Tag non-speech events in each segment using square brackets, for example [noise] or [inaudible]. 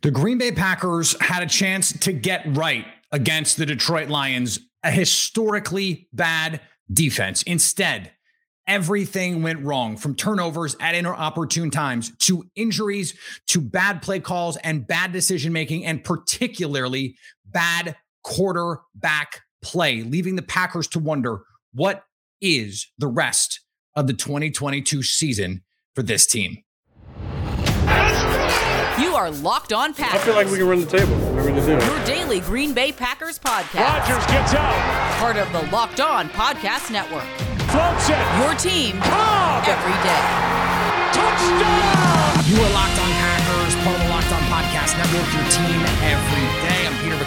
The Green Bay Packers had a chance to get right against the Detroit Lions, a historically bad defense. Instead, everything went wrong from turnovers at inopportune times to injuries to bad play calls and bad decision making, and particularly bad quarterback play, leaving the Packers to wonder what is the rest of the 2022 season for this team. You are Locked On Packers. I feel like we can run the table. We're going to do it. Your daily Green Bay Packers podcast. Rodgers gets out. Part of the Locked On Podcast Network. Floats it. Your team Cobb. every day. Touchdown. You are Locked On Packers, part of the Locked On Podcast Network, your team every day.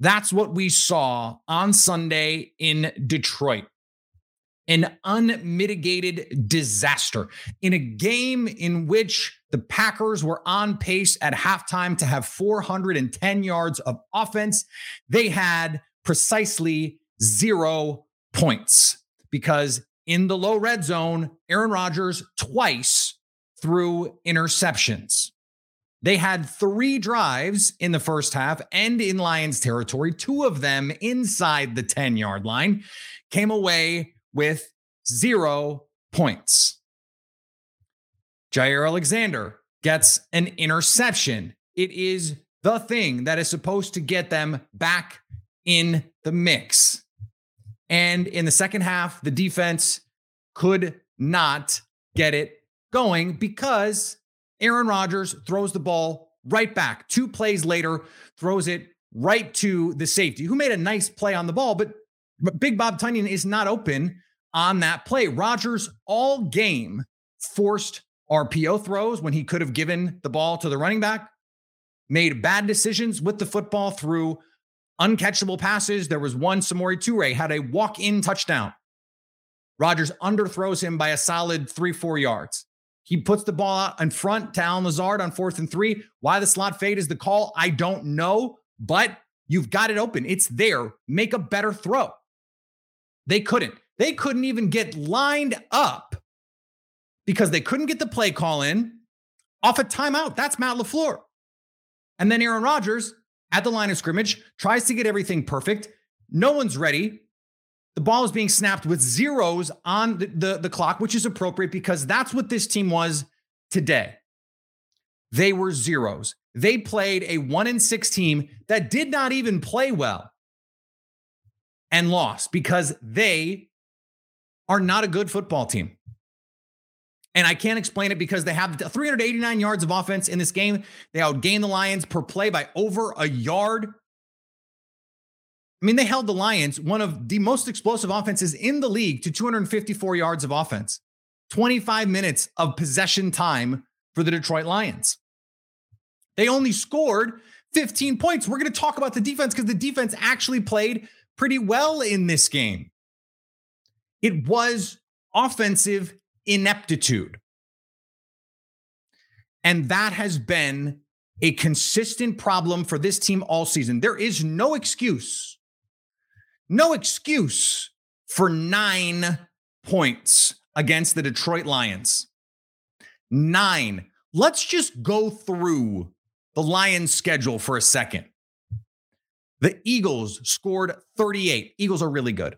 That's what we saw on Sunday in Detroit. An unmitigated disaster in a game in which the Packers were on pace at halftime to have 410 yards of offense. They had precisely zero points because in the low red zone, Aaron Rodgers twice threw interceptions. They had three drives in the first half and in Lions territory, two of them inside the 10 yard line, came away with zero points. Jaire Alexander gets an interception. It is the thing that is supposed to get them back in the mix. And in the second half, the defense could not get it going because Aaron Rodgers throws the ball right back. Two plays later, throws it right to the safety, who made a nice play on the ball, but, but Big Bob Tonyan is not open on that play. Rodgers all game forced RPO throws when he could have given the ball to the running back, made bad decisions with the football threw uncatchable passes. There was one Samori Toure had a walk-in touchdown. Rodgers underthrows him by a solid three, four yards. He puts the ball out in front to Allen Lazard on fourth and three. Why the slot fade is the call, I don't know, but you've got it open. It's there. Make a better throw. They couldn't. They couldn't even get lined up because they couldn't get the play call in off a timeout. That's Matt LaFleur. And then Aaron Rodgers at the line of scrimmage tries to get everything perfect. No one's ready. The ball is being snapped with zeros on the, the, the, clock, which is appropriate because that's what this team was today. They were zeros. They played a one in six team that did not even play well and lost because they are not a good football team. And I can't explain it because they have 389 yards of offense in this game. They outgained the Lions per play by over a yard. I mean, they held the Lions, one of the most explosive offenses in the league, to 254 yards of offense, 25 minutes of possession time for the Detroit Lions. They only scored 15 points. We're going to talk about the defense because the defense actually played pretty well in this game. It was offensive ineptitude. And that has been a consistent problem for this team all season. There is no excuse, no excuse for nine points against the Detroit Lions. Nine. Let's just go through the Lions' schedule for a second. The Eagles scored 38. Eagles are really good.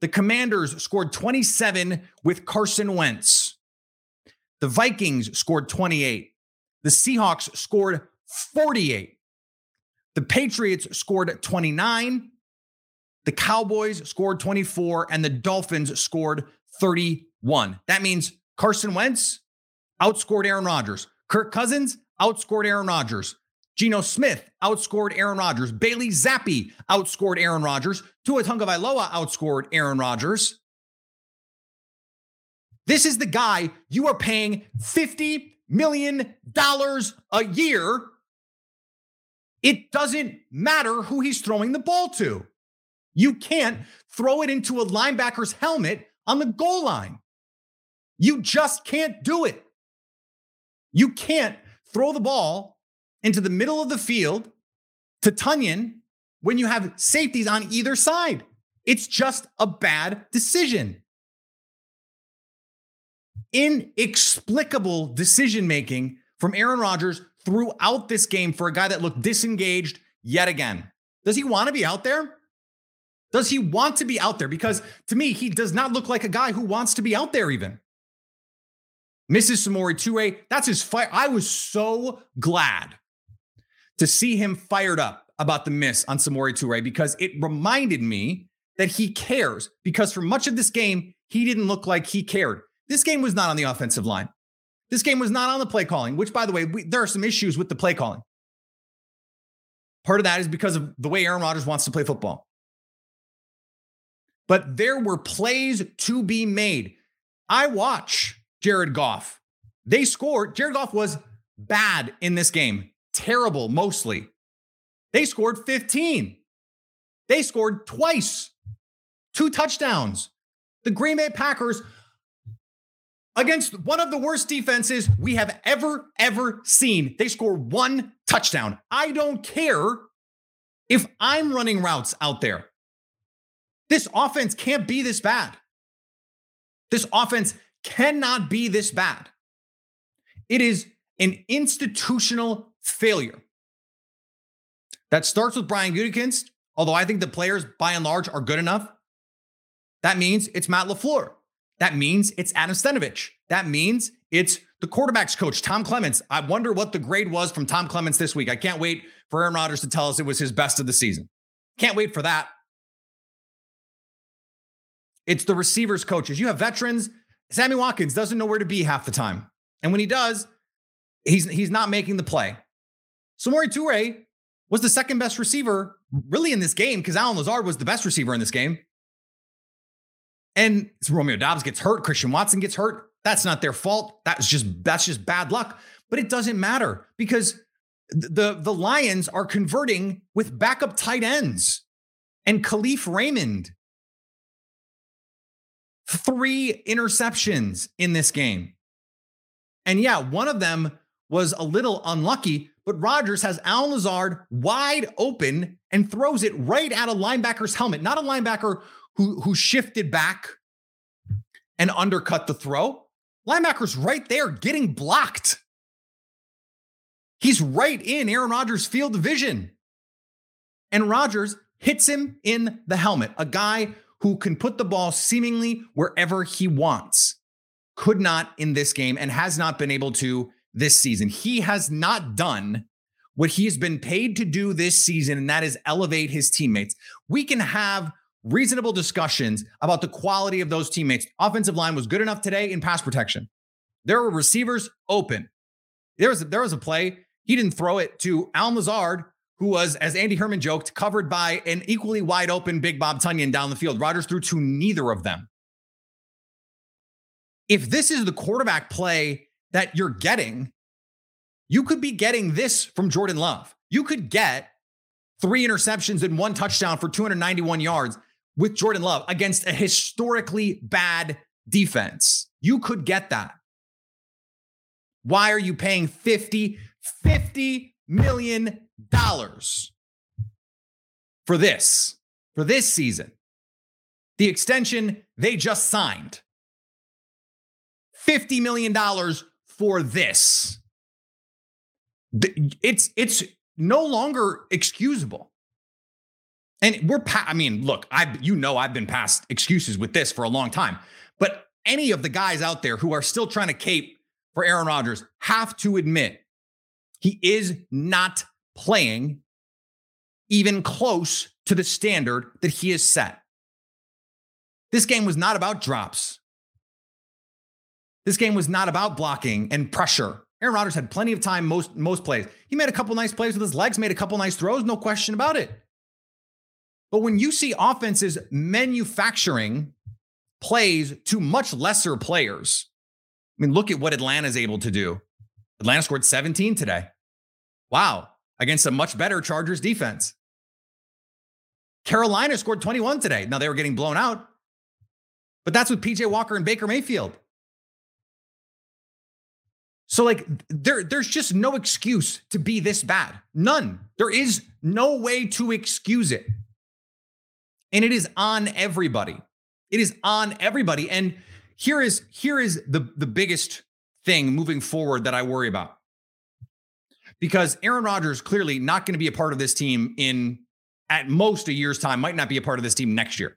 The Commanders scored 27 with Carson Wentz. The Vikings scored 28. The Seahawks scored 48. The Patriots scored 29. The Cowboys scored 24 and the Dolphins scored 31. That means Carson Wentz outscored Aaron Rodgers. Kirk Cousins outscored Aaron Rodgers. Geno Smith outscored Aaron Rodgers. Bailey Zappe outscored Aaron Rodgers. Tua Tagovailoa outscored Aaron Rodgers. This is the guy you are paying $50 million a year It doesn't matter who he's throwing the ball to. You can't throw it into a linebacker's helmet on the goal line. You just can't do it. You can't throw the ball into the middle of the field to Tonyan when you have safeties on either side. It's just a bad decision. Inexplicable decision making from Aaron Rodgers throughout this game for a guy that looked disengaged yet again. Does he want to be out there? Does he want to be out there? Because to me, he does not look like a guy who wants to be out there even. Mrs. Samori Toure, that's his fire. I was so glad to see him fired up about the miss on Samori Toure because it reminded me that he cares. Because for much of this game, he didn't look like he cared. This game was not on the offensive line. This game was not on the play calling, which, by the way, we, there are some issues with the play calling. Part of that is because of the way Aaron Rodgers wants to play football. But there were plays to be made. I watch Jared Goff. They scored. Jared Goff was bad in this game, terrible mostly. They scored 15. They scored twice, two touchdowns. The Green Bay Packers against one of the worst defenses we have ever, ever seen. They score one touchdown. I don't care if I'm running routes out there. This offense can't be this bad. This offense cannot be this bad. It is an institutional failure that starts with Brian Gutekunst, although I think the players by and large are good enough. That means it's Matt LaFleur. That means it's Adam Stenavich. That means it's the quarterback's coach, Tom Clements. I wonder what the grade was from Tom Clements this week. I can't wait for Aaron Rodgers to tell us it was his best of the season. Can't wait for that. It's the receivers coaches. You have veterans. Sammy Watkins doesn't know where to be half the time. And when he does, he's he's not making the play. Samori Toure was the second best receiver really in this game because Allen Lazard was the best receiver in this game. And Romeo Doubs gets hurt, Christian Watson gets hurt. That's not their fault. That's just that's just bad luck. But it doesn't matter because the the Lions are converting with backup tight ends and Kalif Raymond. Three interceptions in this game. And yeah, one of them was a little unlucky, but Rodgers has Allen Lazard wide open and throws it right at a linebacker's helmet, not a linebacker who, who shifted back and undercut the throw. Linebacker's right there getting blocked. He's right in Aaron Rodgers' field vision. And Rodgers hits him in the helmet, a guy who can put the ball seemingly wherever he wants. Could not in this game and has not been able to this season. He has not done what he's been paid to do this season, and that is elevate his teammates. We can have reasonable discussions about the quality of those teammates. Offensive line was good enough today in pass protection. There were receivers open. There was, there was a play. He didn't throw it to Al Lazard, who was, as Andy Herman joked, covered by an equally wide open Big Bob Tonyan down the field. Rodgers threw to neither of them. If this is the quarterback play that you're getting, you could be getting this from Jordan Love. You could get three interceptions and one touchdown for 291 yards with Jordan Love against a historically bad defense. You could get that. Why are you paying 50, 50 million dollars for this, for this season? The extension they just signed. $50 million for this. It's it's no longer excusable. And we're, pa- I mean, look, I, you know, I've been past excuses with this for a long time, but any of the guys out there who are still trying to cape for Aaron Rodgers have to admit he is not playing even close to the standard that he has set. This game was not about drops. This game was not about blocking and pressure. Aaron Rodgers had plenty of time most most plays. He made a couple nice plays with his legs, made a couple nice throws, no question about it. But when you see offenses manufacturing plays to much lesser players, I mean, look at what Atlanta's able to do. Atlanta scored 17 today. Wow. Against a much better Chargers defense. Carolina scored 21 today. Now they were getting blown out, but that's with PJ Walker and Baker Mayfield. So like there there's just no excuse to be this bad. None. There is no way to excuse it. And it is on everybody. It is on everybody and here is here is the the biggest thing moving forward that I worry about. Because Aaron Rodgers clearly not going to be a part of this team in at most a year's time, might not be a part of this team next year.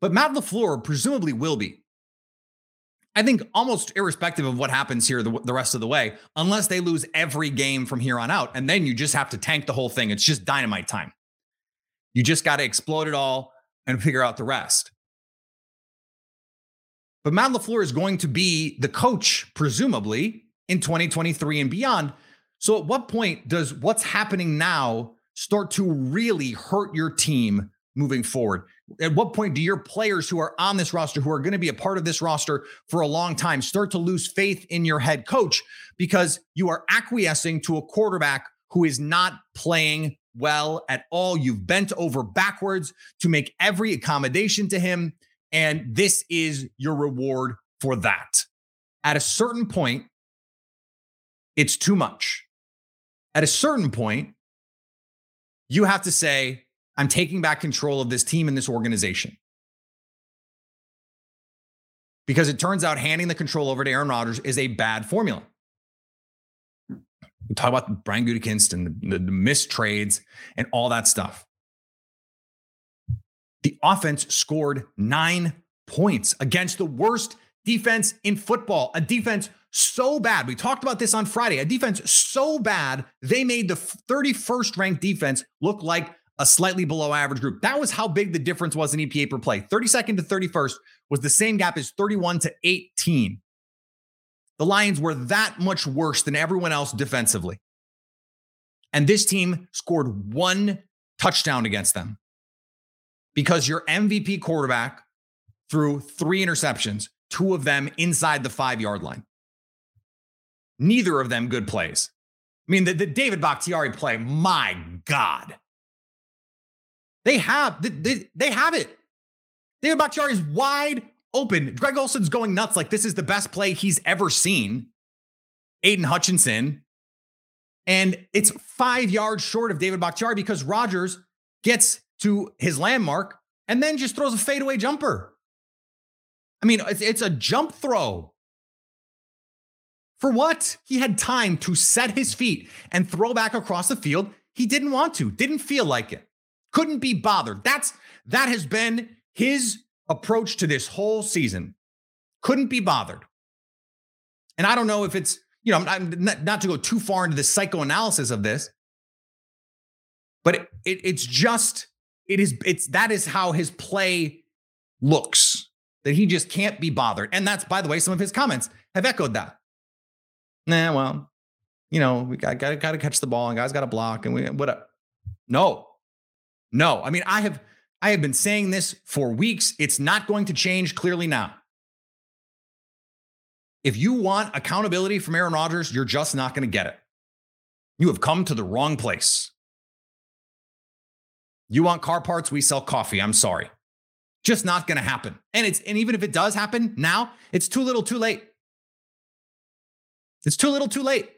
But Matt LaFleur presumably will be. I think almost irrespective of what happens here the, the rest of the way, unless they lose every game from here on out, and then you just have to tank the whole thing. It's just dynamite time. You just got to explode it all and figure out the rest. But Matt LaFleur is going to be the coach, presumably, in 2023 and beyond. So at what point does what's happening now start to really hurt your team moving forward? At what point do your players who are on this roster, who are going to be a part of this roster for a long time, start to lose faith in your head coach because you are acquiescing to a quarterback who is not playing well at all? You've bent over backwards to make every accommodation to him. And this is your reward for that. At a certain point, it's too much. At a certain point, you have to say, I'm taking back control of this team and this organization. Because it turns out handing the control over to Aaron Rodgers is a bad formula. We talk about Brian Gutekunst and the, the missed trades and all that stuff. The offense scored nine points against the worst defense in football, a defense so bad. We talked about this on Friday. A defense so bad, they made the 31st ranked defense look like a slightly below average group. That was how big the difference was in EPA per play. 32nd to 31st was the same gap as 31 to 18. The Lions were that much worse than everyone else defensively. And this team scored one touchdown against them because your MVP quarterback threw three interceptions, two of them inside the five yard line. Neither of them good plays. I mean, the, the David Bakhtiari play, my God. They have they, they have it. David Bakhtiari is wide open. Greg Olsen's going nuts like this is the best play he's ever seen. Aidan Hutchinson. And it's five yards short of David Bakhtiari because Rodgers gets to his landmark and then just throws a fadeaway jumper. I mean, it's, it's a jump throw. For what? He had time to set his feet and throw back across the field. He didn't want to, didn't feel like it, couldn't be bothered. That's that has been his approach to this whole season. Couldn't be bothered. And I don't know if it's, you know, I'm, not, not to go too far into the psychoanalysis of this, but it, it, it's just, it is, it's that is how his play looks, that he just can't be bothered. And that's, by the way, some of his comments have echoed that nah, well, you know, we got got got to catch the ball and guys got to block and we what? Up? No, no. I mean, I have I have been saying this for weeks. It's not going to change clearly now. If you want accountability from Aaron Rodgers, you're just not going to get it. You have come to the wrong place. You want car parts, we sell coffee. I'm sorry. Just not going to happen. And it's and even if it does happen now, it's too little, too late. It's too little, too late.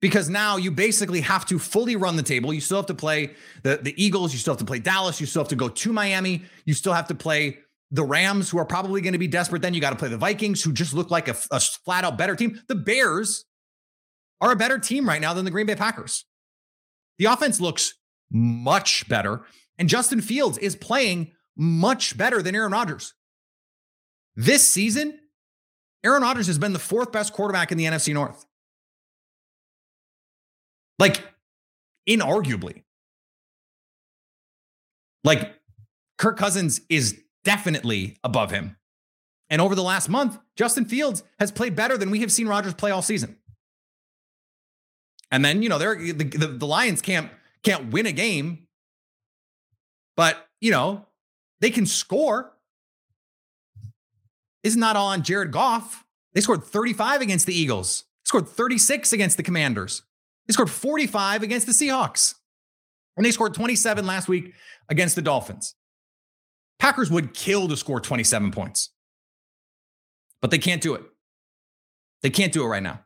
Because now you basically have to fully run the table. You still have to play the, the Eagles. You still have to play Dallas. You still have to go to Miami. You still have to play the Rams, who are probably going to be desperate. Then you got to play the Vikings, who just look like a, a flat out better team. The Bears are a better team right now than the Green Bay Packers. The offense looks much better. And Justin Fields is playing much better than Aaron Rodgers. This season, Aaron Rodgers has been the fourth best quarterback in the NFC North. Like, inarguably. Like, Kirk Cousins is definitely above him. And over the last month, Justin Fields has played better than we have seen Rodgers play all season. And then, you know, they're, the, the, the Lions can't can't win a game, but you know, they can score isn't that all on Jared Goff? They scored 35 against the Eagles. scored 36 against the Commanders. They scored 45 against the Seahawks. And they scored 27 last week against the Dolphins. Packers would kill to score 27 points, but they can't do it. They can't do it right now.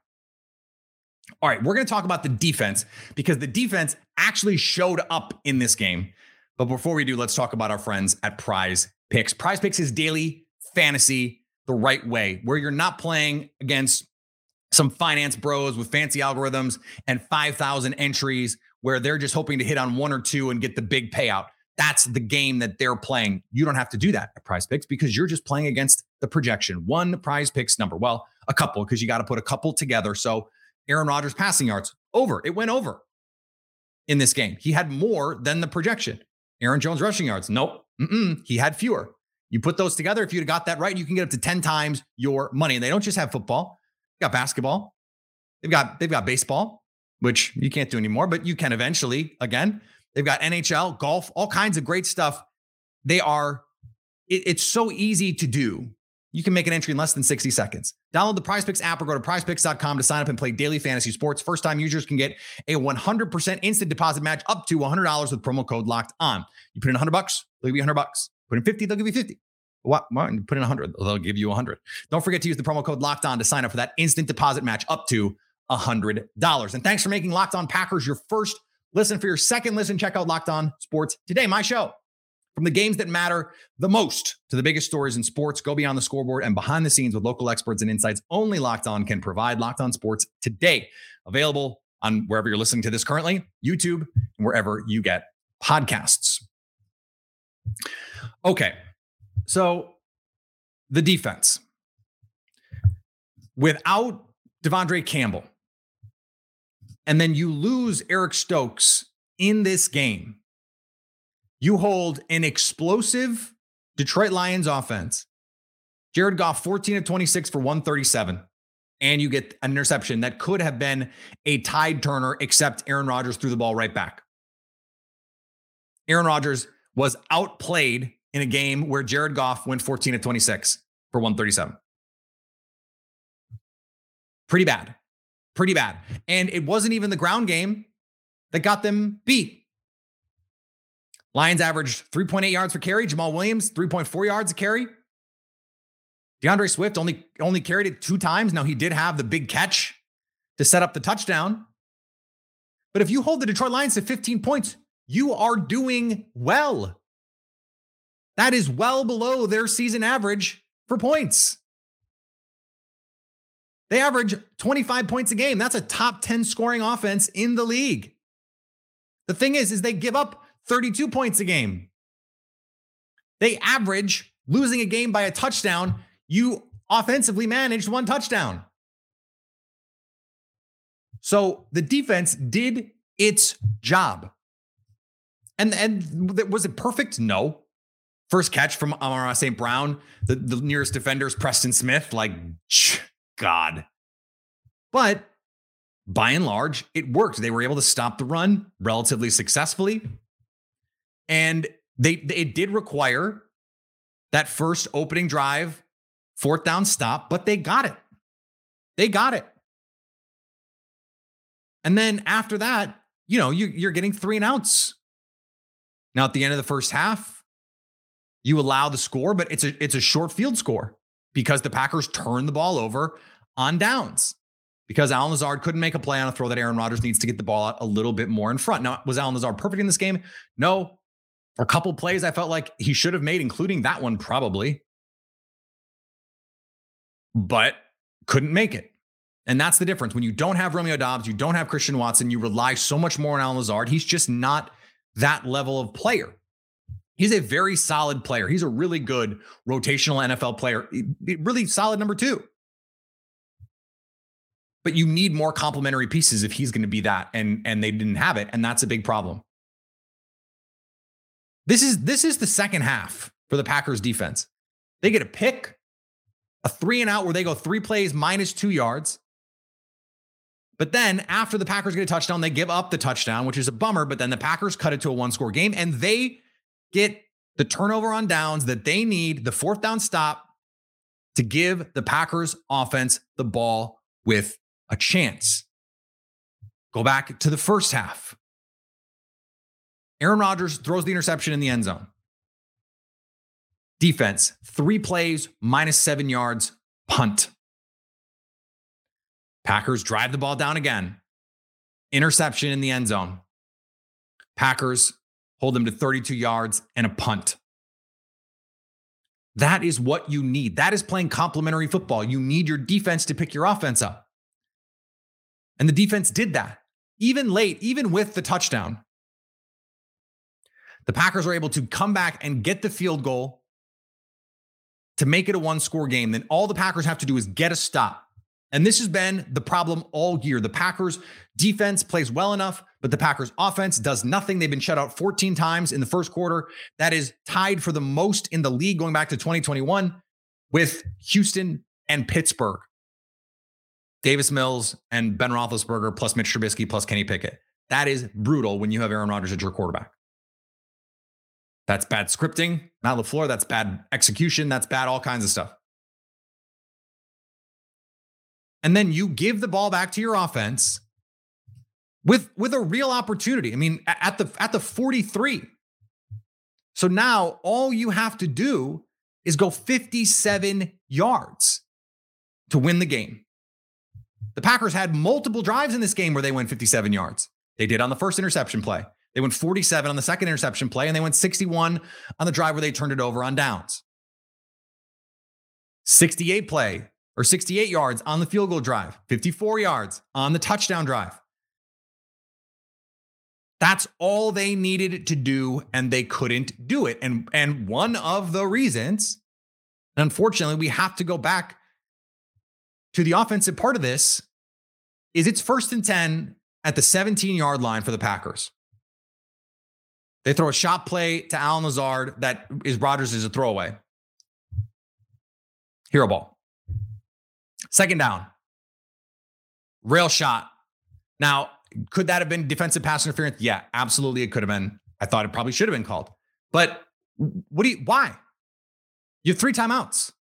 All right, we're going to talk about the defense because the defense actually showed up in this game. But before we do, let's talk about our friends at Prize Picks. Prize Picks is daily fantasy the right way, where you're not playing against some finance bros with fancy algorithms and 5,000 entries where they're just hoping to hit on one or two and get the big payout. That's the game that they're playing. You don't have to do that at prize picks because you're just playing against the projection. One prize picks number. Well, a couple because you got to put a couple together. So Aaron Rodgers passing yards over. It went over in this game. He had more than the projection. Aaron Jones rushing yards. Nope. Mm-mm. He had fewer. You put those together. If you'd have got that right, you can get up to 10 times your money. And they don't just have football. they've got basketball. They've got they've got baseball, which you can't do anymore, but you can eventually again. They've got NHL, golf, all kinds of great stuff. They are, it, it's so easy to do. You can make an entry in less than 60 seconds. Download the PrizePicks app or go to prizepicks.com to sign up and play daily fantasy sports. First time users can get a 100% instant deposit match up to $100 with promo code locked on. You put in 100 bucks, they'll give you 100 bucks. Put in 50, they'll give you 50. What? what? Put in 100, they'll give you 100. Don't forget to use the promo code locked on to sign up for that instant deposit match up to $100. And thanks for making Locked On Packers your first listen. For your second listen, check out Locked On Sports today, my show. From the games that matter the most to the biggest stories in sports, go beyond the scoreboard and behind the scenes with local experts and insights only Locked On can provide. Locked On Sports today, available on wherever you're listening to this currently, YouTube, and wherever you get podcasts. Okay, so the defense. Without De'Vondre Campbell, and then you lose Eric Stokes in this game, you hold an explosive Detroit Lions offense. Jared Goff, 14 of 26 for 137. And you get an interception that could have been a tide turner, except Aaron Rodgers threw the ball right back. Aaron Rodgers was outplayed in a game where Jared Goff went 14 of 26 for 137. Pretty bad. Pretty bad. And it wasn't even the ground game that got them beat. Lions averaged 3.8 yards per carry. Jamaal Williams, 3.4 yards a carry. D'Andre Swift only, only carried it two times. Now, he did have the big catch to set up the touchdown. But if you hold the Detroit Lions to 15 points, you are doing well. That is well below their season average for points. They average 25 points a game. That's a top 10 scoring offense in the league. The thing is, is they give up 32 points a game. They average losing a game by a touchdown. You offensively managed one touchdown. So the defense did its job. And, and was it perfect? No. First catch from Amon-Ra St. Brown, the, the nearest defender is Preston Smith. Like, God. But by and large, it worked. They were able to stop the run relatively successfully. And they it did require that first opening drive, fourth down stop, but they got it. They got it. And then after that, you know, you, you're getting three and outs. Now at the end of the first half, you allow the score, but it's a it's a short field score because the Packers turned the ball over on downs because Allen Lazard couldn't make a play on a throw that Aaron Rodgers needs to get the ball out a little bit more in front. Now, was Allen Lazard perfect in this game? No, a couple plays I felt like he should have made, including that one probably, but couldn't make it. And that's the difference. When you don't have Romeo Doubs, you don't have Christian Watson, you rely so much more on Allen Lazard. He's just not that level of player. He's a very solid player. He's a really good rotational NFL player, really solid number two. But you need more complementary pieces if he's going to be that, and and they didn't have it, and that's a big problem. This is this is the second half for the Packers defense. They get a pick, a three and out where they go three plays minus two yards. But then after the Packers get a touchdown, they give up the touchdown, which is a bummer. But then the Packers cut it to a one score game and they get the turnover on downs that they need, the fourth down stop to give the Packers offense the ball with a chance. Go back to the first half. Aaron Rodgers throws the interception in the end zone. Defense, three plays, minus seven yards, punt. Packers drive the ball down again. Interception in the end zone. Packers hold them to 32 yards and a punt. That is what you need. That is playing complementary football. You need your defense to pick your offense up. And the defense did that. Even late, even with the touchdown, the Packers were able to come back and get the field goal to make it a one score game. Then all the Packers have to do is get a stop. And this has been the problem all year. The Packers defense plays well enough, but the Packers offense does nothing. They've been shut out 14 times in the first quarter. That is tied for the most in the league going back to 2021 with Houston and Pittsburgh. Davis Mills and Ben Roethlisberger plus Mitch Trubisky plus Kenny Pickett. That is brutal when you have Aaron Rodgers as your quarterback. That's bad scripting, Matt LaFleur. That's bad execution. That's bad all kinds of stuff. And then you give the ball back to your offense with with a real opportunity. I mean, at the at the 43. So now all you have to do is go 57 yards to win the game. The Packers had multiple drives in this game where they went 57 yards. They did on the first interception play. They went 47 on the second interception play, and they went 61 on the drive where they turned it over on downs. 68 play or 68 yards on the field goal drive, 54 yards on the touchdown drive. That's all they needed to do, and they couldn't do it. And, and one of the reasons, unfortunately, we have to go back to the offensive part of this is it's first and 10 at the 17 yard line for the Packers. They throw a shot play to Allen Lazard that is Rodgers is a throwaway. Hero ball. Second down. Rail shot. Now, could that have been defensive pass interference? Yeah, absolutely it could have been. I thought it probably should have been called. But what do you why? You have three timeouts.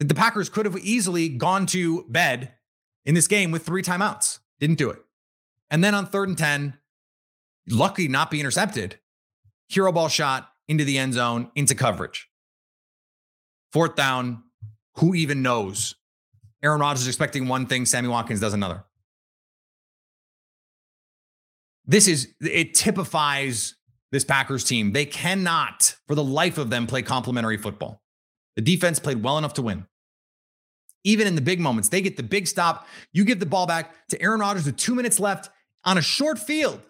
The Packers could have easily gone to bed in this game with three timeouts. Didn't do it. And then on third and 10, lucky not be intercepted, hero ball shot into the end zone, into coverage. Fourth down, who even knows? Aaron Rodgers is expecting one thing, Sammy Watkins does another. This is, it typifies this Packers team. They cannot, for the life of them, play complementary football. The defense played well enough to win. Even in the big moments, they get the big stop. You give the ball back to Aaron Rodgers with two minutes left on a short field.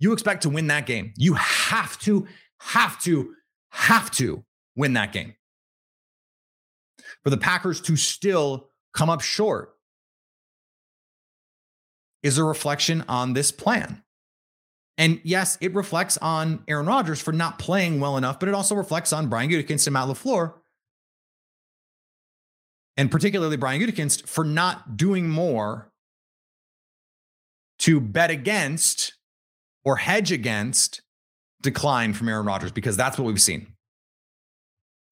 You expect to win that game. You have to, have to, have to win that game. For the Packers to still come up short is a reflection on this plan. And yes, it reflects on Aaron Rodgers for not playing well enough, but it also reflects on Brian Gutekunst and Matt LaFleur and particularly Brian Gutekunst, for not doing more to bet against or hedge against decline from Aaron Rodgers, because that's what we've seen.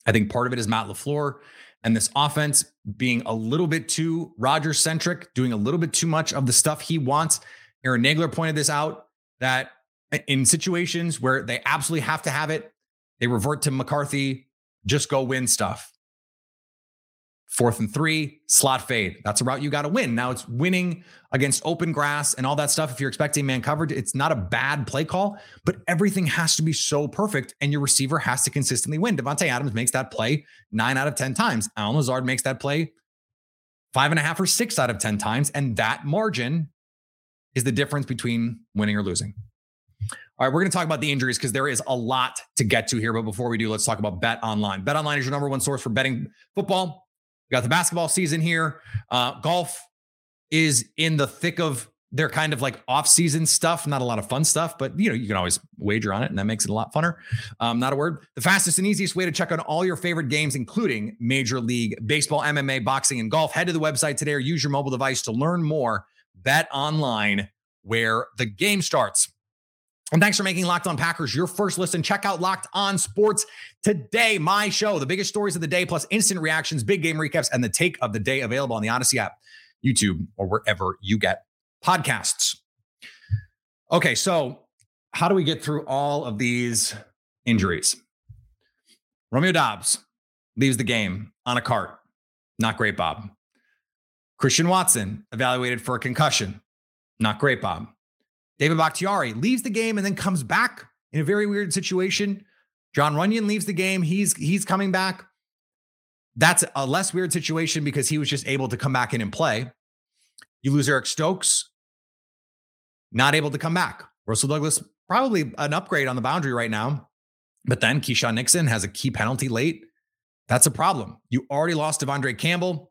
I think part of it is Matt LaFleur and this offense being a little bit too Rodgers centric, doing a little bit too much of the stuff he wants. Aaron Nagler pointed this out that in situations where they absolutely have to have it, they revert to McCarthy, just go win stuff. Fourth and three, slot fade. That's a route you got to win. Now it's winning against open grass and all that stuff. If you're expecting man coverage, it's not a bad play call, but everything has to be so perfect and your receiver has to consistently win. Davante Adams makes that play nine out of 10 times. Allen Lazard makes that play five and a half or six out of 10 times. And that margin is the difference between winning or losing. All right, we're going to talk about the injuries because there is a lot to get to here. But before we do, let's talk about Bet Online. Bet Online is your number one source for betting football we got the basketball season here. Uh, golf is in the thick of their kind of like off-season stuff. Not a lot of fun stuff, but you know you can always wager on it, and that makes it a lot funner. Um, not a word. The fastest and easiest way to check on all your favorite games, including Major League Baseball, MMA, boxing, and golf. Head to the website today or use your mobile device to learn more. Bet online where the game starts. And thanks for making Locked On Packers your first listen. Check out Locked On Sports today, my show, the biggest stories of the day, plus instant reactions, big game recaps, and the take of the day available on the Odyssey app. YouTube, or wherever you get podcasts. Okay, so how do we get through all of these injuries? Romeo Doubs leaves the game on a cart. Not great, Bob. Christian Watson evaluated for a concussion. Not great, Bob. David Bakhtiari leaves the game and then comes back in a very weird situation. Jon Runyan leaves the game. He's he's coming back. That's a less weird situation because he was just able to come back in and play. You lose Eric Stokes, not able to come back. Rasul Douglas, probably an upgrade on the boundary right now. But then Keisean Nixon has a key penalty late. That's a problem. You already lost De'Vondre Campbell.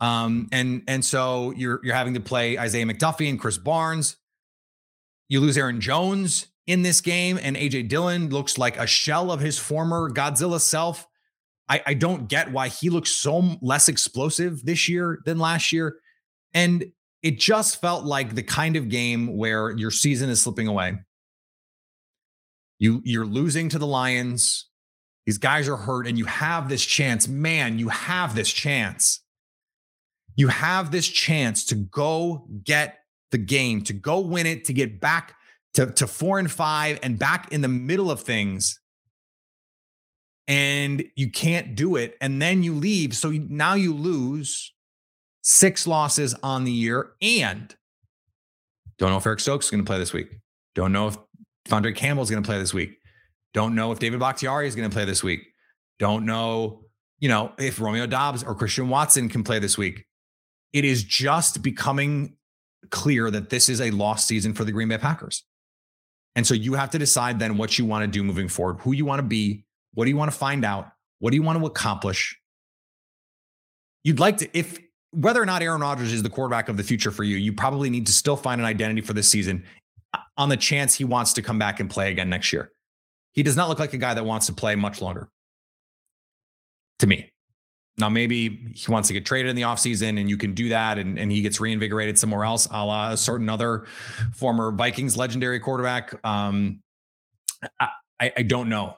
Um, and and so you're you're having to play Isaiah McDuffie and Krys Barnes. You lose Aaron Jones in this game, and AJ Dillon looks like a shell of his former Godzilla self. I, I don't get why he looks so less explosive this year than last year. And it just felt like the kind of game where your season is slipping away. You you're losing to the Lions. These guys are hurt, and you have this chance. Man, you have this chance. You have this chance to go get the game, to go win it, to get back to, to four and five and back in the middle of things. And you can't do it. And then you leave. So now you lose six losses on the year. And don't know if Eric Stokes is going to play this week. Don't know if De'Vondre Campbell is going to play this week. Don't know if David Bakhtiari is going to play this week. Don't know, you know, if Romeo Doubs or Christian Watson can play this week. It is just becoming clear that this is a lost season for the Green Bay Packers. And so you have to decide then what you want to do moving forward, who you want to be, what do you want to find out, what do you want to accomplish. You'd like to, if whether or not Aaron Rodgers is the quarterback of the future for you, you probably need to still find an identity for this season uh, on the chance he wants to come back and play again next year. He does not look like a guy that wants to play much longer to me. Now, maybe he wants to get traded in the offseason and you can do that and, and he gets reinvigorated somewhere else, a la a certain other former Vikings legendary quarterback. Um, I, I don't know.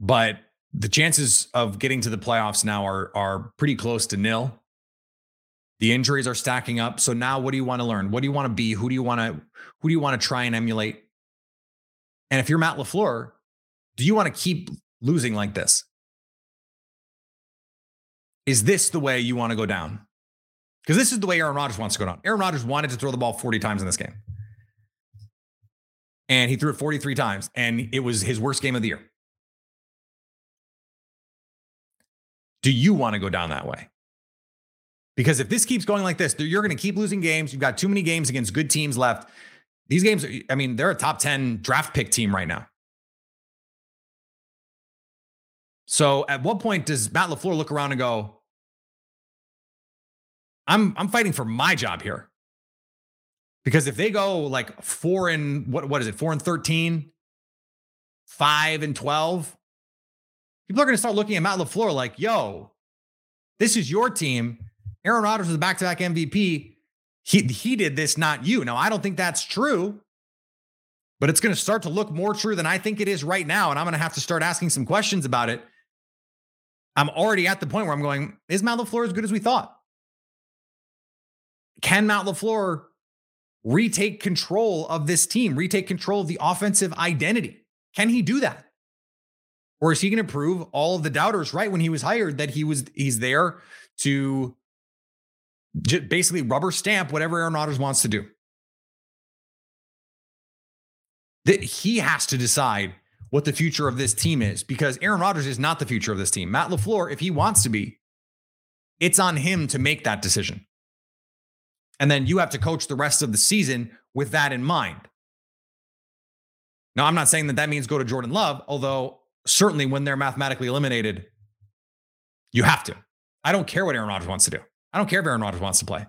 But the chances of getting to the playoffs now are, are pretty close to nil. The injuries are stacking up. So now what do you want to learn? What do you want to be? Who do you want to who do you want to try and emulate? And if you're Matt LaFleur, do you want to keep losing like this? Is this the way you want to go down? Because this is the way Aaron Rodgers wants to go down. Aaron Rodgers wanted to throw the ball 40 times in this game. And he threw it 43 times, and it was his worst game of the year. Do you want to go down that way? Because if this keeps going like this, you're going to keep losing games. You've got too many games against good teams left. These games, I mean, they're a top 10 draft pick team right now. So at what point does Matt LaFleur look around and go, I'm I'm fighting for my job here. Because if they go like four and what what is it, four and 13, five and 12, people are going to start looking at Matt LaFleur like, yo, this is your team. Aaron Rodgers was back-to-back MVP. He he did this, not you. Now, I don't think that's true, but it's going to start to look more true than I think it is right now. And I'm going to have to start asking some questions about it I'm already at the point where I'm going, is Matt LaFleur as good as we thought? Can Matt LaFleur retake control of this team, retake control of the offensive identity? Can he do that? Or is he going to prove all of the doubters right when he was hired that he was he's there to basically rubber stamp whatever Aaron Rodgers wants to do? That he has to decide what the future of this team is because Aaron Rodgers is not the future of this team. Matt LaFleur, if he wants to be, it's on him to make that decision. And then you have to coach the rest of the season with that in mind. Now, I'm not saying that that means go to Jordan Love, although certainly when they're mathematically eliminated, you have to. I don't care what Aaron Rodgers wants to do. I don't care if Aaron Rodgers wants to play.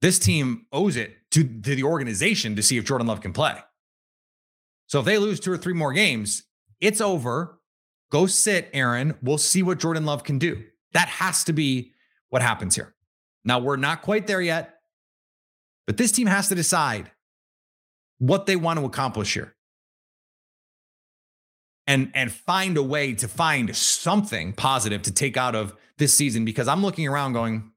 This team owes it to, to the organization to see if Jordan Love can play. So if they lose two or three more games, it's over. Go sit, Aaron. We'll see what Jordan Love can do. That has to be what happens here. Now, we're not quite there yet, but this team has to decide what they want to accomplish here. and and find a way to find something positive to take out of this season because I'm looking around going,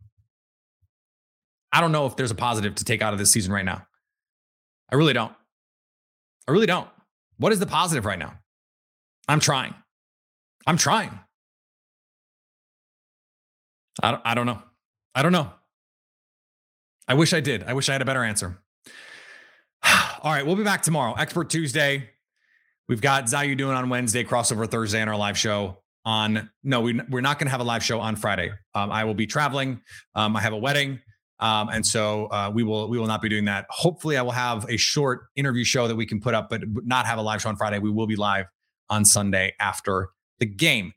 I don't know if there's a positive to take out of this season right now. I really don't. I really don't. What is the positive right now? I'm trying. I'm trying. I don't, I don't know. I don't know. I wish I did. I wish I had a better answer. [sighs] All right, we'll be back tomorrow. Expert Tuesday. We've got Zayu doing on Wednesday, crossover Thursday, and our live show on. No, we, we're not going to have a live show on Friday. Um, I will be traveling. Um, I have a wedding. Um, and so uh, we will we will not be doing that. Hopefully, I will have a short interview show that we can put up, but not have a live show on Friday. We will be live on Sunday after the game.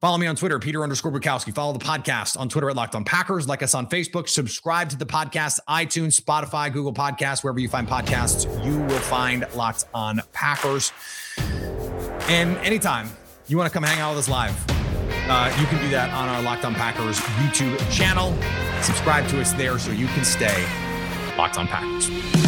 Follow me on Twitter, Peter underscore Bukowski. Follow the podcast on Twitter at Locked On Packers. Like us on Facebook. Subscribe to the podcast, iTunes, Spotify, Google Podcasts, wherever you find podcasts, you will find Locked On Packers. And anytime you want to come hang out with us live, uh, you can do that on our Locked On Packers YouTube channel. Subscribe to us there so you can stay Locked On Packers.